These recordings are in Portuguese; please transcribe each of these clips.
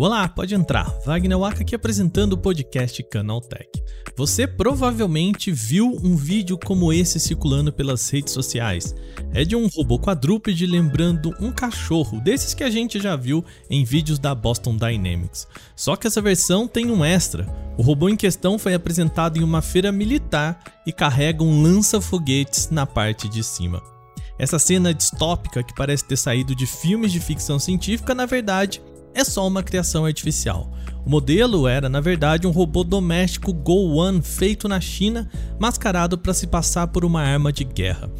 Olá, pode entrar. Wagner Waka aqui apresentando o podcast Canaltech. Você provavelmente viu um vídeo como esse circulando pelas redes sociais. É de um robô quadrúpede lembrando um cachorro, desses que a gente já viu em vídeos da Boston Dynamics. Só que essa versão tem um extra. O robô em questão foi apresentado em uma feira militar e carrega um lança-foguetes na parte de cima. Essa cena distópica que parece ter saído de filmes de ficção científica, na verdade, é só uma criação artificial. O modelo era, na verdade, um robô doméstico Go One feito na China, mascarado para se passar por uma arma de guerra.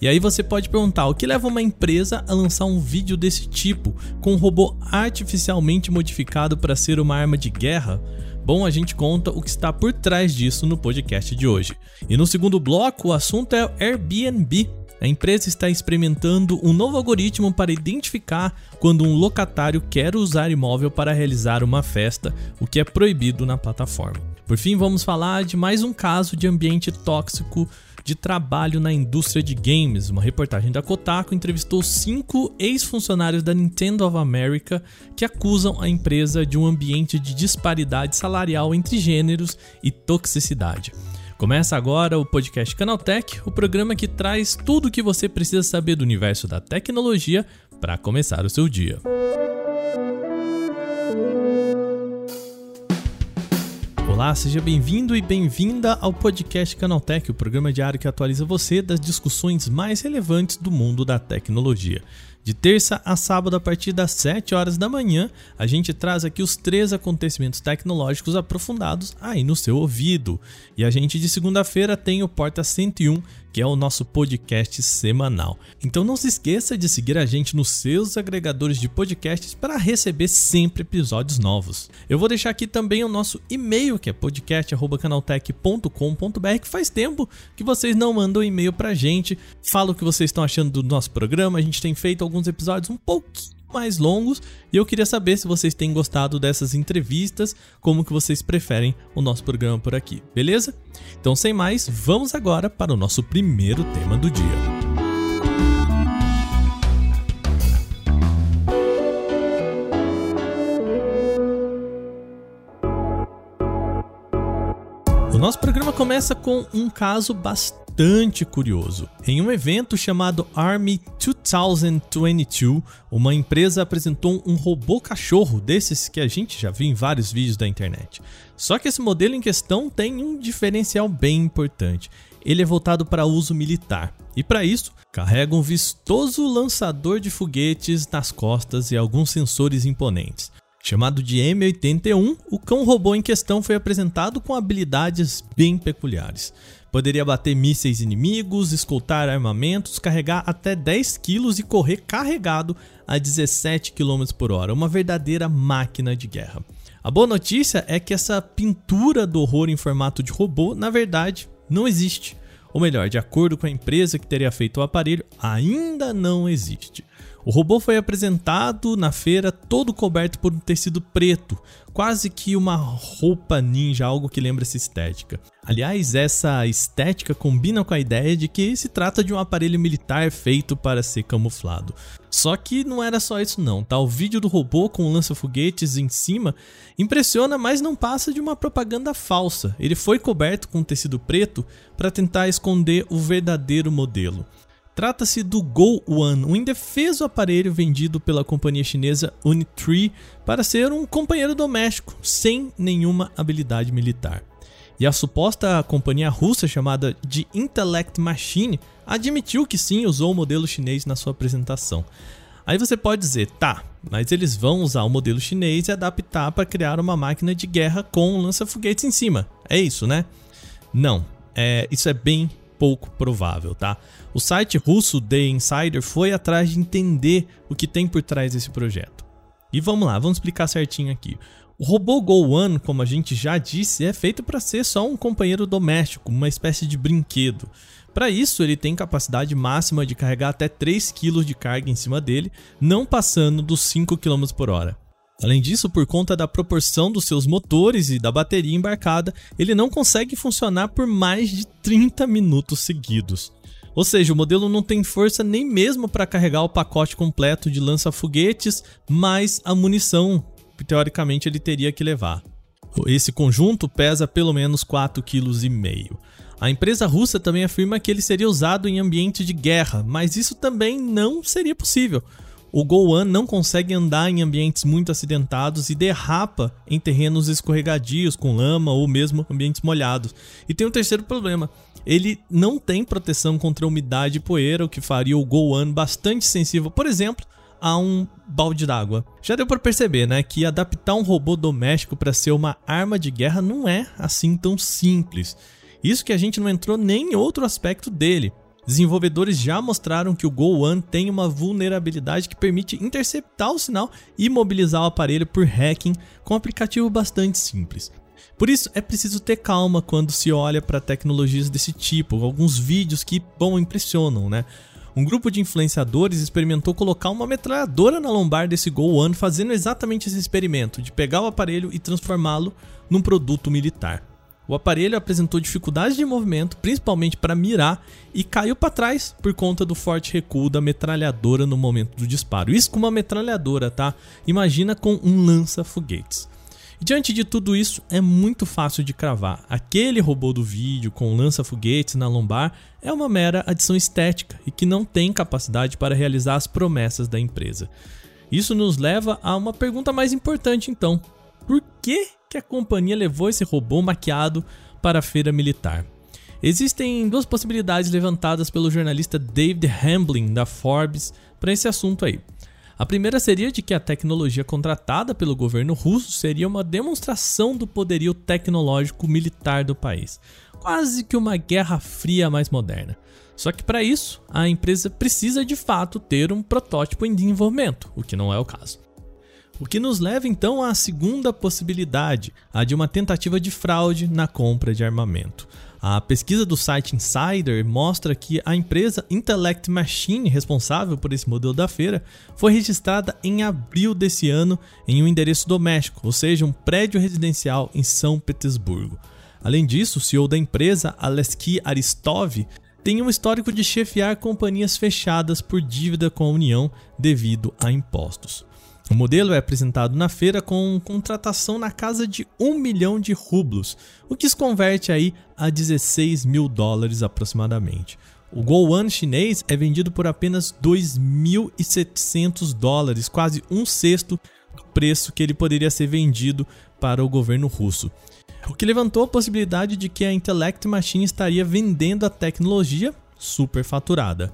E aí você pode perguntar, o que leva uma empresa a lançar um vídeo desse tipo, com um robô artificialmente modificado para ser uma arma de guerra? Bom, a gente conta o que está por trás disso no podcast de hoje. E no segundo bloco, o assunto é Airbnb, a empresa está experimentando um novo algoritmo para identificar quando um locatário quer usar imóvel para realizar uma festa, o que é proibido na plataforma. Por fim, vamos falar de mais um caso de ambiente tóxico de trabalho na indústria de games. Uma reportagem da Kotaku entrevistou cinco ex-funcionários da Nintendo of America que acusam a empresa de um ambiente de disparidade salarial entre gêneros e toxicidade. Começa agora o podcast Canaltech, o programa que traz tudo o que você precisa saber do universo da tecnologia para começar o seu dia. Olá, seja bem-vindo e bem-vinda ao podcast Canaltech, o programa diário que atualiza você das discussões mais relevantes do mundo da tecnologia. De terça a sábado, a partir das 7 horas da manhã, a gente traz aqui os três acontecimentos tecnológicos aprofundados aí no seu ouvido. E a gente de segunda-feira tem o Porta 101, que é o nosso podcast semanal. Então não se esqueça de seguir a gente nos seus agregadores de podcasts para receber sempre episódios novos. Eu vou deixar aqui também o nosso e-mail, que é podcast@canaltech.com.br, que faz tempo que vocês não mandam e-mail pra gente. Fala o que vocês estão achando do nosso programa. A gente tem feito alguns episódios um pouquinho mais longos e eu queria saber se vocês têm gostado dessas entrevistas, como que vocês preferem o nosso programa por aqui, beleza? Então, sem mais, vamos agora para o nosso primeiro tema do dia. O nosso programa começa com um caso bastante bastante curioso. Em um evento chamado Army 2022, uma empresa apresentou um robô cachorro desses que a gente já viu em vários vídeos da internet. Só que esse modelo em questão tem um diferencial bem importante. Ele é voltado para uso militar e para isso carrega um vistoso lançador de foguetes nas costas e alguns sensores imponentes. Chamado de M81, o cão robô em questão foi apresentado com habilidades bem peculiares. Poderia bater mísseis inimigos, escoltar armamentos, carregar até 10 quilos e correr carregado a 17 km por hora. Uma verdadeira máquina de guerra. A boa notícia é que essa pintura do horror em formato de robô, na verdade, não existe. Ou melhor, de acordo com a empresa que teria feito o aparelho, ainda não existe. O robô foi apresentado na feira todo coberto por um tecido preto, quase que uma roupa ninja, algo que lembra essa estética. Aliás, essa estética combina com a ideia de que se trata de um aparelho militar feito para ser camuflado. Só que não era só isso não, tá? O vídeo do robô com lança-foguetes em cima impressiona, mas não passa de uma propaganda falsa. Ele foi coberto com tecido preto para tentar esconder o verdadeiro modelo. Trata-se do Go One, um indefeso aparelho vendido pela companhia chinesa Unitree para ser um companheiro doméstico sem nenhuma habilidade militar. E a suposta companhia russa chamada de Intellect Machine admitiu que sim usou o modelo chinês na sua apresentação. Aí você pode dizer, tá, mas eles vão usar o modelo chinês e adaptar para criar uma máquina de guerra com lança-foguetes em cima. É isso, né? Não, é, isso é bem pouco provável, tá? O site russo The Insider foi atrás de entender o que tem por trás desse projeto. E vamos lá, vamos explicar certinho aqui. O robô Go One, como a gente já disse, é feito para ser só um companheiro doméstico, uma espécie de brinquedo. Para isso, ele tem capacidade máxima de carregar até 3 kg de carga em cima dele, não passando dos 5 km por hora. Além disso, por conta da proporção dos seus motores e da bateria embarcada, ele não consegue funcionar por mais de 30 minutos seguidos. Ou seja, o modelo não tem força nem mesmo para carregar o pacote completo de lança-foguetes, mais a munição que teoricamente ele teria que levar. Esse conjunto pesa pelo menos 4,5 kg. A empresa russa também afirma que ele seria usado em ambiente de guerra, mas isso também não seria possível. O Gol não consegue andar em ambientes muito acidentados e derrapa em terrenos escorregadios, com lama ou mesmo ambientes molhados. E tem um terceiro problema: ele não tem proteção contra umidade e poeira, o que faria o Gol bastante sensível, por exemplo, a um balde d'água. Já deu para perceber, né, que adaptar um robô doméstico para ser uma arma de guerra não é assim tão simples. Isso que a gente não entrou nem em outro aspecto dele. Desenvolvedores já mostraram que o Go One tem uma vulnerabilidade que permite interceptar o sinal e mobilizar o aparelho por hacking com um aplicativo bastante simples. Por isso é preciso ter calma quando se olha para tecnologias desse tipo, alguns vídeos que, bom, impressionam, né? Um grupo de influenciadores experimentou colocar uma metralhadora na lombar desse Go One, fazendo exatamente esse experimento de pegar o aparelho e transformá-lo num produto militar. O aparelho apresentou dificuldades de movimento, principalmente para mirar, e caiu para trás por conta do forte recuo da metralhadora no momento do disparo. Isso com uma metralhadora, tá? Imagina com um lança-foguetes. Diante de tudo isso, é muito fácil de cravar. Aquele robô do vídeo com lança-foguetes na lombar é uma mera adição estética e que não tem capacidade para realizar as promessas da empresa. Isso nos leva a uma pergunta mais importante então: por que que a companhia levou esse robô maquiado para a feira militar. Existem duas possibilidades levantadas pelo jornalista David Hamblin da Forbes para esse assunto aí. A primeira seria de que a tecnologia contratada pelo governo russo seria uma demonstração do poderio tecnológico militar do país, quase que uma guerra fria mais moderna. Só que para isso, a empresa precisa de fato ter um protótipo em desenvolvimento, o que não é o caso. O que nos leva então à segunda possibilidade, a de uma tentativa de fraude na compra de armamento. A pesquisa do site Insider mostra que a empresa Intellect Machine, responsável por esse modelo da feira, foi registrada em abril desse ano em um endereço doméstico, ou seja, um prédio residencial em São Petersburgo. Além disso, o CEO da empresa, Alesky Aristov, tem um histórico de chefiar companhias fechadas por dívida com a União devido a impostos. O modelo é apresentado na feira com contratação na casa de 1 milhão de rublos, o que se converte aí a 16 mil dólares aproximadamente. O Go One chinês é vendido por apenas 2.700 dólares, quase um sexto do preço que ele poderia ser vendido para o governo russo. O que levantou a possibilidade de que a Intellect Machine estaria vendendo a tecnologia superfaturada.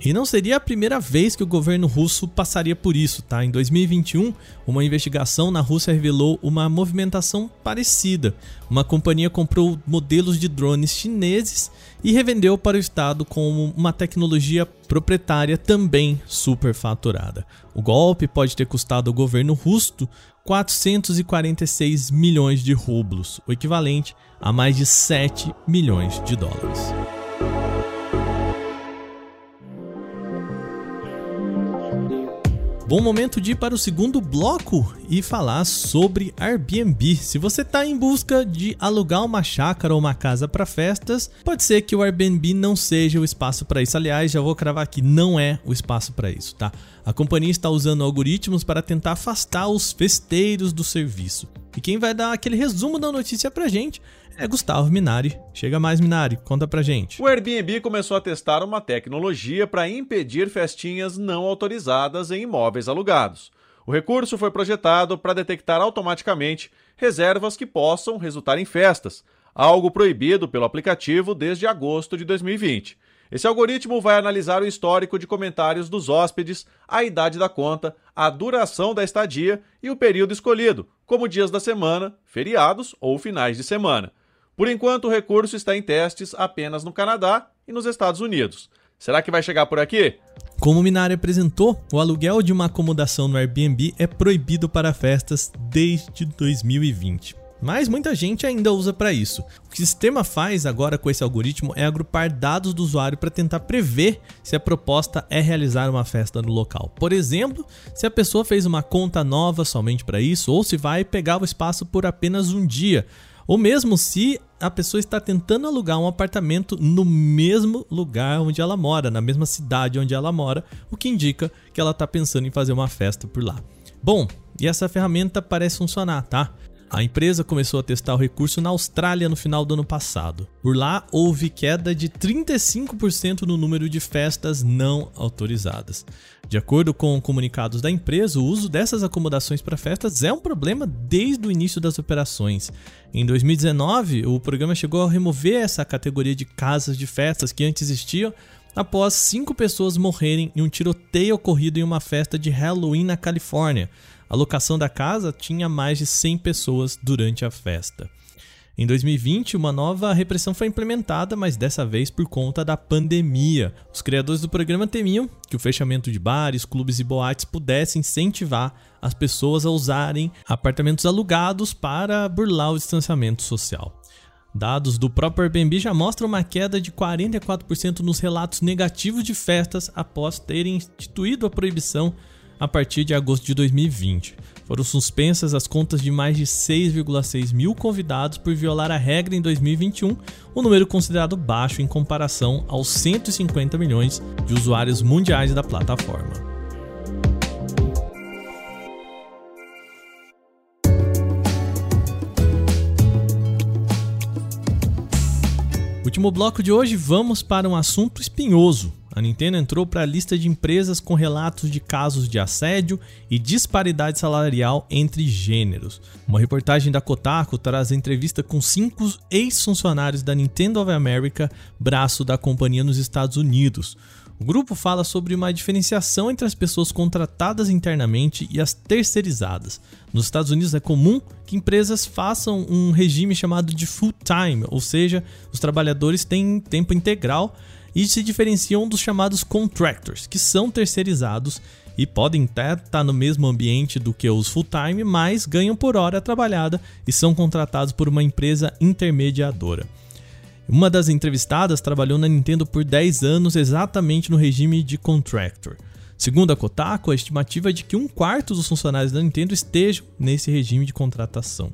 E não seria a primeira vez que o governo russo passaria por isso, tá? Em 2021, uma investigação na Rússia revelou uma movimentação parecida. Uma companhia comprou modelos de drones chineses e revendeu para o Estado como uma tecnologia proprietária também superfaturada. O golpe pode ter custado ao governo russo 446 milhões de rublos, o equivalente a mais de 7 milhões de dólares. Bom momento de ir para o segundo bloco e falar sobre Airbnb. Se você está em busca de alugar uma chácara ou uma casa para festas, pode ser que o Airbnb não seja o espaço para isso. Aliás, já vou cravar aqui, não é o espaço para isso, tá? A companhia está usando algoritmos para tentar afastar os festeiros do serviço. E quem vai dar aquele resumo da notícia pra gente é Gustavo Minari. Chega mais, Minari, conta pra gente. O Airbnb começou a testar uma tecnologia para impedir festinhas não autorizadas em imóveis alugados. O recurso foi projetado para detectar automaticamente reservas que possam resultar em festas, algo proibido pelo aplicativo desde agosto de 2020. Esse algoritmo vai analisar o histórico de comentários dos hóspedes, a idade da conta, a duração da estadia e o período escolhido, como dias da semana, feriados ou finais de semana. Por enquanto, o recurso está em testes apenas no Canadá e nos Estados Unidos. Será que vai chegar por aqui? Como o Minari apresentou, o aluguel de uma acomodação no Airbnb é proibido para festas desde 2020. Mas muita gente ainda usa para isso. O que o sistema faz agora com esse algoritmo é agrupar dados do usuário para tentar prever se a proposta é realizar uma festa no local. Por exemplo, se a pessoa fez uma conta nova somente para isso ou se vai pegar o espaço por apenas um dia ou mesmo se a pessoa está tentando alugar um apartamento no mesmo lugar onde ela mora, na mesma cidade onde ela mora, o que indica que ela está pensando em fazer uma festa por lá. Bom, e essa ferramenta parece funcionar, tá? A empresa começou a testar o recurso na Austrália no final do ano passado. Por lá, houve queda de 35% no número de festas não autorizadas. De acordo com comunicados da empresa, o uso dessas acomodações para festas é um problema desde o início das operações. Em 2019, o programa chegou a remover essa categoria de casas de festas que antes existiam após cinco pessoas morrerem em um tiroteio ocorrido em uma festa de Halloween na Califórnia. A locação da casa tinha mais de 100 pessoas durante a festa. Em 2020, uma nova repressão foi implementada, mas dessa vez por conta da pandemia. Os criadores do programa temiam que o fechamento de bares, clubes e boates pudesse incentivar as pessoas a usarem apartamentos alugados para burlar o distanciamento social. Dados do próprio Airbnb já mostram uma queda de 44% nos relatos negativos de festas após terem instituído a proibição a partir de agosto de 2020. Foram suspensas as contas de mais de 6,6 mil convidados por violar a regra em 2021, um número considerado baixo em comparação aos 150 milhões de usuários mundiais da plataforma. Último bloco de hoje, vamos para um assunto espinhoso: a Nintendo entrou para a lista de empresas com relatos de casos de assédio e disparidade salarial entre gêneros. Uma reportagem da Kotaku traz entrevista com cinco ex-funcionários da Nintendo of America, braço da companhia nos Estados Unidos. O grupo fala sobre uma diferenciação entre as pessoas contratadas internamente e as terceirizadas. Nos Estados Unidos é comum que empresas façam um regime chamado de full time, ou seja, os trabalhadores têm tempo integral e se diferenciam dos chamados contractors, que são terceirizados e podem até estar no mesmo ambiente do que os full-time, mas ganham por hora trabalhada e são contratados por uma empresa intermediadora. Uma das entrevistadas trabalhou na Nintendo por 10 anos exatamente no regime de contractor. Segundo a Kotaku, a estimativa é de que um quarto dos funcionários da Nintendo estejam nesse regime de contratação.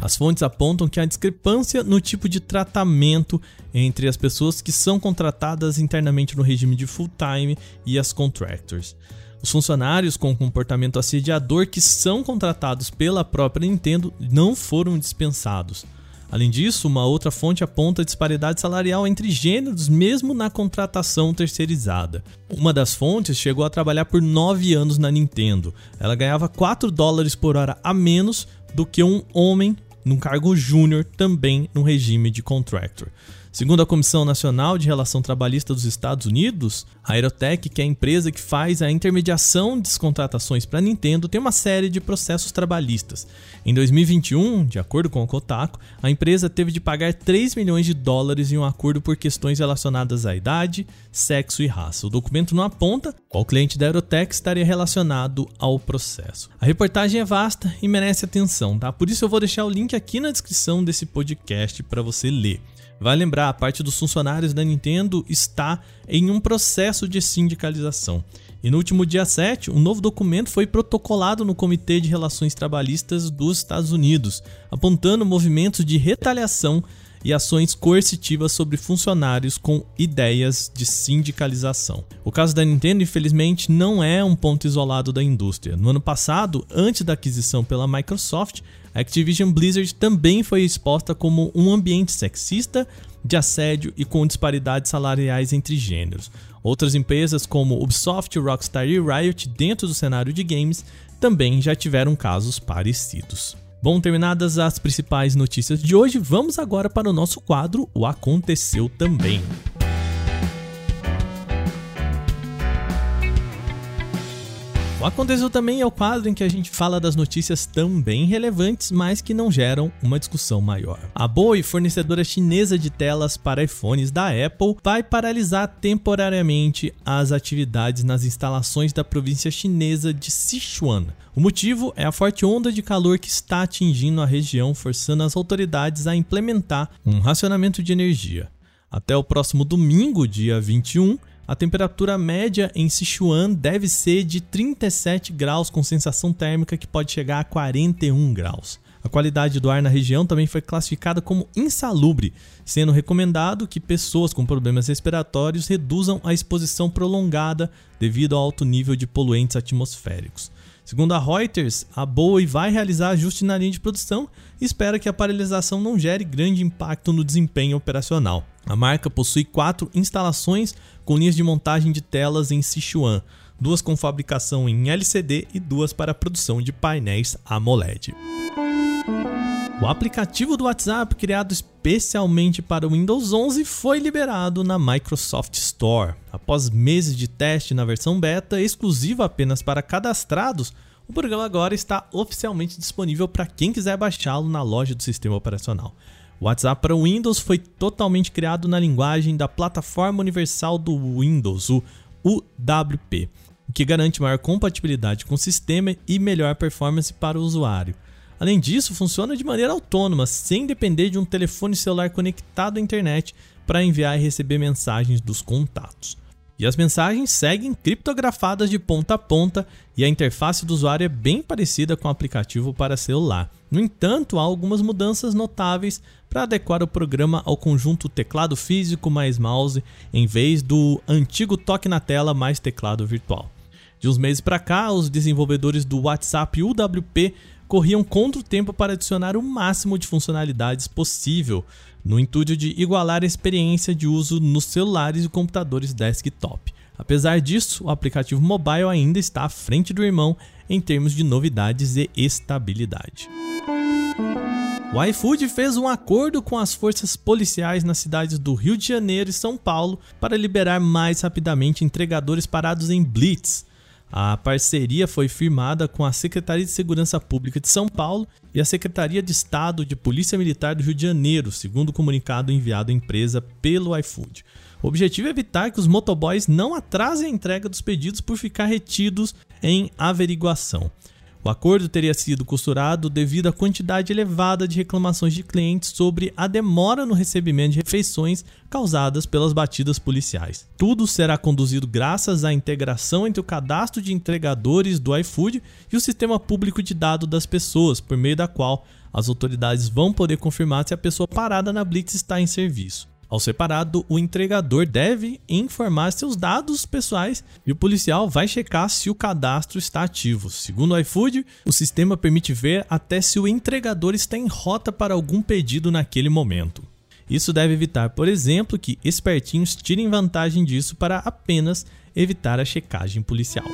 As fontes apontam que há discrepância no tipo de tratamento entre as pessoas que são contratadas internamente no regime de full-time e as contractors. Os funcionários com comportamento assediador que são contratados pela própria Nintendo não foram dispensados. Além disso, uma outra fonte aponta disparidade salarial entre gêneros, mesmo na contratação terceirizada. Uma das fontes chegou a trabalhar por 9 anos na Nintendo. Ela ganhava 4 dólares por hora a menos do que um homem num cargo júnior também no regime de contractor. Segundo a Comissão Nacional de Relação Trabalhista dos Estados Unidos, a Aerotech, que é a empresa que faz a intermediação de contratações para a Nintendo, tem uma série de processos trabalhistas. Em 2021, de acordo com o Kotaku, a empresa teve de pagar 3 milhões de dólares em um acordo por questões relacionadas à idade, sexo e raça. O documento não aponta qual cliente da Aerotech estaria relacionado ao processo. A reportagem é vasta e merece atenção, tá? Por isso eu vou deixar o link aqui na descrição desse podcast para você ler. Vai lembrar, a parte dos funcionários da Nintendo está em um processo de sindicalização. E no último dia 7, um novo documento foi protocolado no Comitê de Relações Trabalhistas dos Estados Unidos, apontando movimentos de retaliação e ações coercitivas sobre funcionários com ideias de sindicalização. O caso da Nintendo, infelizmente, não é um ponto isolado da indústria. No ano passado, antes da aquisição pela Microsoft, a Activision Blizzard também foi exposta como um ambiente sexista, de assédio e com disparidades salariais entre gêneros. Outras empresas como Ubisoft, Rockstar e Riot, dentro do cenário de games, também já tiveram casos parecidos. Bom, terminadas as principais notícias de hoje, vamos agora para o nosso quadro O Aconteceu Também. O Aconteceu também é o quadro em que a gente fala das notícias também relevantes, mas que não geram uma discussão maior. A Bowie, fornecedora chinesa de telas para iPhones da Apple, vai paralisar temporariamente as atividades nas instalações da província chinesa de Sichuan. O motivo é a forte onda de calor que está atingindo a região, forçando as autoridades a implementar um racionamento de energia. Até o próximo domingo, dia 21, a temperatura média em Sichuan deve ser de 37 graus, com sensação térmica que pode chegar a 41 graus. A qualidade do ar na região também foi classificada como insalubre, sendo recomendado que pessoas com problemas respiratórios reduzam a exposição prolongada devido ao alto nível de poluentes atmosféricos. Segundo a Reuters, a Bowie vai realizar ajuste na linha de produção e espera que a paralisação não gere grande impacto no desempenho operacional. A marca possui quatro instalações com linhas de montagem de telas em Sichuan, duas com fabricação em LCD e duas para produção de painéis AMOLED. O aplicativo do WhatsApp, criado especialmente para o Windows 11, foi liberado na Microsoft Store. Após meses de teste na versão beta, exclusiva apenas para cadastrados, o programa agora está oficialmente disponível para quem quiser baixá-lo na loja do sistema operacional. O WhatsApp para o Windows foi totalmente criado na linguagem da Plataforma Universal do Windows, o UWP, o que garante maior compatibilidade com o sistema e melhor performance para o usuário. Além disso, funciona de maneira autônoma, sem depender de um telefone celular conectado à internet para enviar e receber mensagens dos contatos. E as mensagens seguem criptografadas de ponta a ponta e a interface do usuário é bem parecida com o aplicativo para celular. No entanto, há algumas mudanças notáveis para adequar o programa ao conjunto teclado físico mais mouse, em vez do antigo toque na tela mais teclado virtual. De uns meses para cá, os desenvolvedores do WhatsApp UWP corriam contra o tempo para adicionar o máximo de funcionalidades possível, no intuito de igualar a experiência de uso nos celulares e computadores desktop. Apesar disso, o aplicativo mobile ainda está à frente do irmão em termos de novidades e estabilidade. O iFood fez um acordo com as forças policiais nas cidades do Rio de Janeiro e São Paulo para liberar mais rapidamente entregadores parados em blitz a parceria foi firmada com a Secretaria de Segurança Pública de São Paulo e a Secretaria de Estado de Polícia Militar do Rio de Janeiro, segundo o comunicado enviado à empresa pelo iFood. O objetivo é evitar que os motoboys não atrasem a entrega dos pedidos por ficar retidos em averiguação. O acordo teria sido costurado devido à quantidade elevada de reclamações de clientes sobre a demora no recebimento de refeições causadas pelas batidas policiais. Tudo será conduzido graças à integração entre o cadastro de entregadores do iFood e o sistema público de dados das pessoas, por meio da qual as autoridades vão poder confirmar se a pessoa parada na Blitz está em serviço. Ao separado, o entregador deve informar seus dados pessoais e o policial vai checar se o cadastro está ativo. Segundo o iFood, o sistema permite ver até se o entregador está em rota para algum pedido naquele momento. Isso deve evitar, por exemplo, que espertinhos tirem vantagem disso para apenas evitar a checagem policial.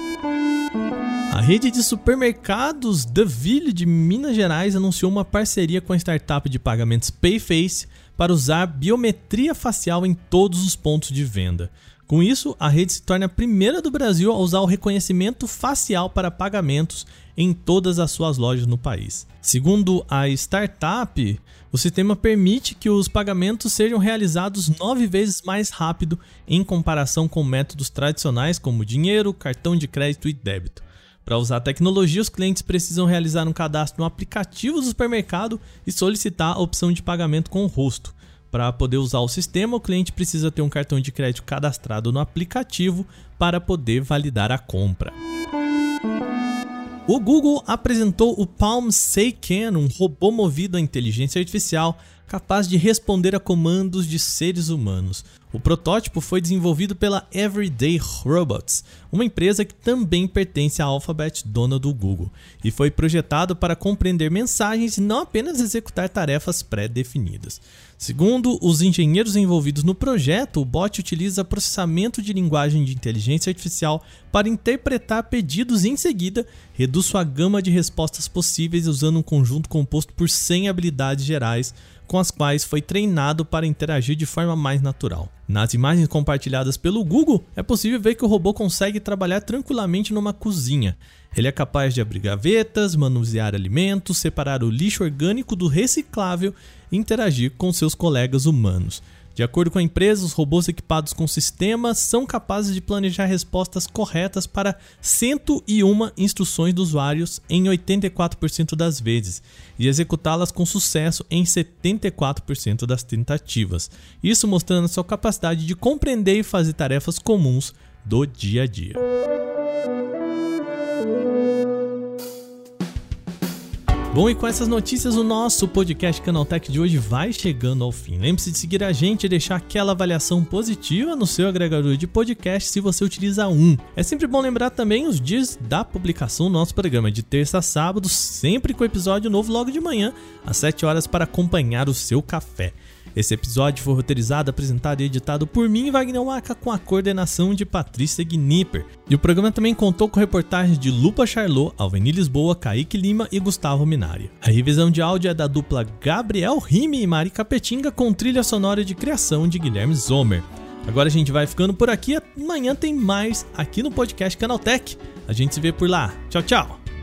A rede de supermercados The Ville de Minas Gerais anunciou uma parceria com a startup de pagamentos Payface para usar biometria facial em todos os pontos de venda. Com isso, a rede se torna a primeira do Brasil a usar o reconhecimento facial para pagamentos em todas as suas lojas no país. Segundo a startup, o sistema permite que os pagamentos sejam realizados nove vezes mais rápido em comparação com métodos tradicionais como dinheiro, cartão de crédito e débito. Para usar a tecnologia, os clientes precisam realizar um cadastro no aplicativo do supermercado e solicitar a opção de pagamento com o rosto. Para poder usar o sistema, o cliente precisa ter um cartão de crédito cadastrado no aplicativo para poder validar a compra. O Google apresentou o Palm Seiken, um robô movido a inteligência artificial capaz de responder a comandos de seres humanos. O protótipo foi desenvolvido pela Everyday Robots, uma empresa que também pertence à Alphabet, dona do Google, e foi projetado para compreender mensagens e não apenas executar tarefas pré-definidas. Segundo os engenheiros envolvidos no projeto, o bot utiliza processamento de linguagem de inteligência artificial para interpretar pedidos e em seguida reduz sua gama de respostas possíveis usando um conjunto composto por 100 habilidades gerais com as quais foi treinado para interagir de forma mais natural. Nas imagens compartilhadas pelo Google, é possível ver que o robô consegue trabalhar tranquilamente numa cozinha. Ele é capaz de abrir gavetas, manusear alimentos, separar o lixo orgânico do reciclável e interagir com seus colegas humanos. De acordo com a empresa, os robôs equipados com sistemas são capazes de planejar respostas corretas para 101 instruções dos usuários em 84% das vezes e executá-las com sucesso em 74% das tentativas. Isso mostrando sua capacidade de compreender e fazer tarefas comuns do dia a dia. Bom, e com essas notícias, o nosso podcast Canaltech de hoje vai chegando ao fim. Lembre-se de seguir a gente e deixar aquela avaliação positiva no seu agregador de podcast se você utiliza um. É sempre bom lembrar também os dias da publicação do nosso programa, de terça a sábado, sempre com episódio novo logo de manhã, às 7 horas, para acompanhar o seu café. Esse episódio foi roteirizado, apresentado e editado por mim, Wagner Waka, com a coordenação de Patrícia Gnipper. E o programa também contou com reportagens de Lupa Charlot, Alveni Lisboa, Kaique Lima e Gustavo Minari. A revisão de áudio é da dupla Gabriel Rime e Mari Capetinga, com trilha sonora de criação de Guilherme Zomer. Agora a gente vai ficando por aqui, amanhã tem mais aqui no podcast Canaltech. A gente se vê por lá. Tchau, tchau!